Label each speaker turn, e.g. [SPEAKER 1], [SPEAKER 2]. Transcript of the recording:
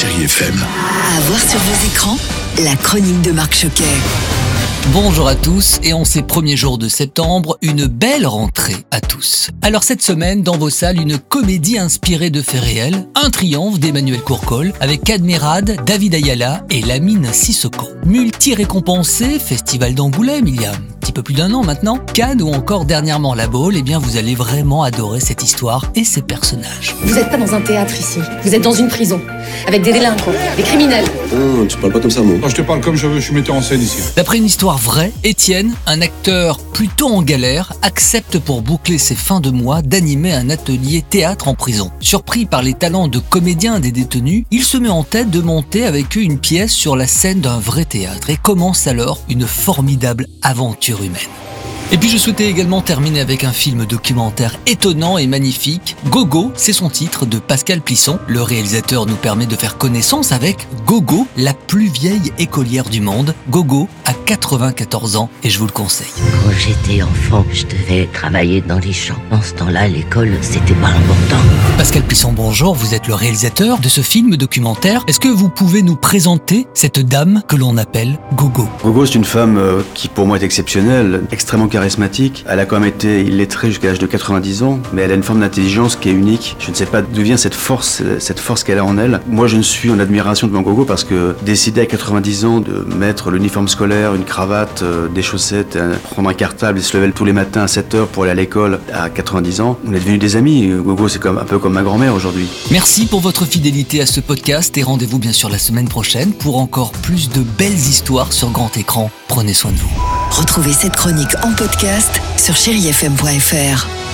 [SPEAKER 1] Chérie.
[SPEAKER 2] À voir sur vos écrans, la chronique de Marc Choquet.
[SPEAKER 3] Bonjour à tous et en ces premiers jours de septembre, une belle rentrée à tous. Alors cette semaine, dans vos salles, une comédie inspirée de faits réels, un triomphe d'Emmanuel Courcol avec Admirad, David Ayala et Lamine Sissoko. Multi-récompensé, Festival d'Angoulême il y a un petit peu plus d'un an maintenant, Cannes ou encore dernièrement La Baule, eh bien vous allez vraiment adorer cette histoire et ses personnages.
[SPEAKER 4] Vous n'êtes pas dans un théâtre ici, vous êtes dans une prison, avec des délinquants, des criminels.
[SPEAKER 5] Non, tu parles pas comme ça, moi.
[SPEAKER 6] Non, je te parle comme je veux, je suis metteur en scène ici.
[SPEAKER 3] D'après une histoire vraie, Étienne, un acteur plutôt en galère, accepte pour boucler ses fins de mois d'animer un atelier théâtre en prison. Surpris par les talents de comédien des détenus, il se met en tête de monter avec eux une pièce sur la scène d'un vrai théâtre et commence alors une formidable aventure humaine. Et puis je souhaitais également terminer avec un film documentaire étonnant et magnifique. Gogo, c'est son titre de Pascal Plisson. Le réalisateur nous permet de faire connaissance avec Gogo, la plus vieille écolière du monde. Gogo a 94 ans et je vous le conseille.
[SPEAKER 7] Quand j'étais enfant, je devais travailler dans les champs. En ce temps-là, l'école, c'était pas important.
[SPEAKER 3] Pascal Plisson, bonjour, vous êtes le réalisateur de ce film documentaire. Est-ce que vous pouvez nous présenter cette dame que l'on appelle Gogo?
[SPEAKER 5] Gogo, c'est une femme euh, qui, pour moi, est exceptionnelle, extrêmement charismatique. Elle a quand même été illettrée jusqu'à l'âge de 90 ans, mais elle a une forme d'intelligence qui est unique. Je ne sais pas d'où vient cette force, cette force qu'elle a en elle. Moi, je ne suis en admiration devant Gogo parce que décider à 90 ans de mettre l'uniforme scolaire, une cravate, euh, des chaussettes, prendre un cartable et se lever tous les matins à 7 heures pour aller à l'école à 90 ans, on est devenus des amis. Gogo, c'est un peu comme ma grand-mère aujourd'hui.
[SPEAKER 3] Merci pour votre fidélité à ce podcast et rendez-vous bien sûr la semaine prochaine pour encore plus de belles histoires sur grand écran. Prenez soin de vous.
[SPEAKER 2] Retrouvez cette chronique en podcast sur chérifm.fr.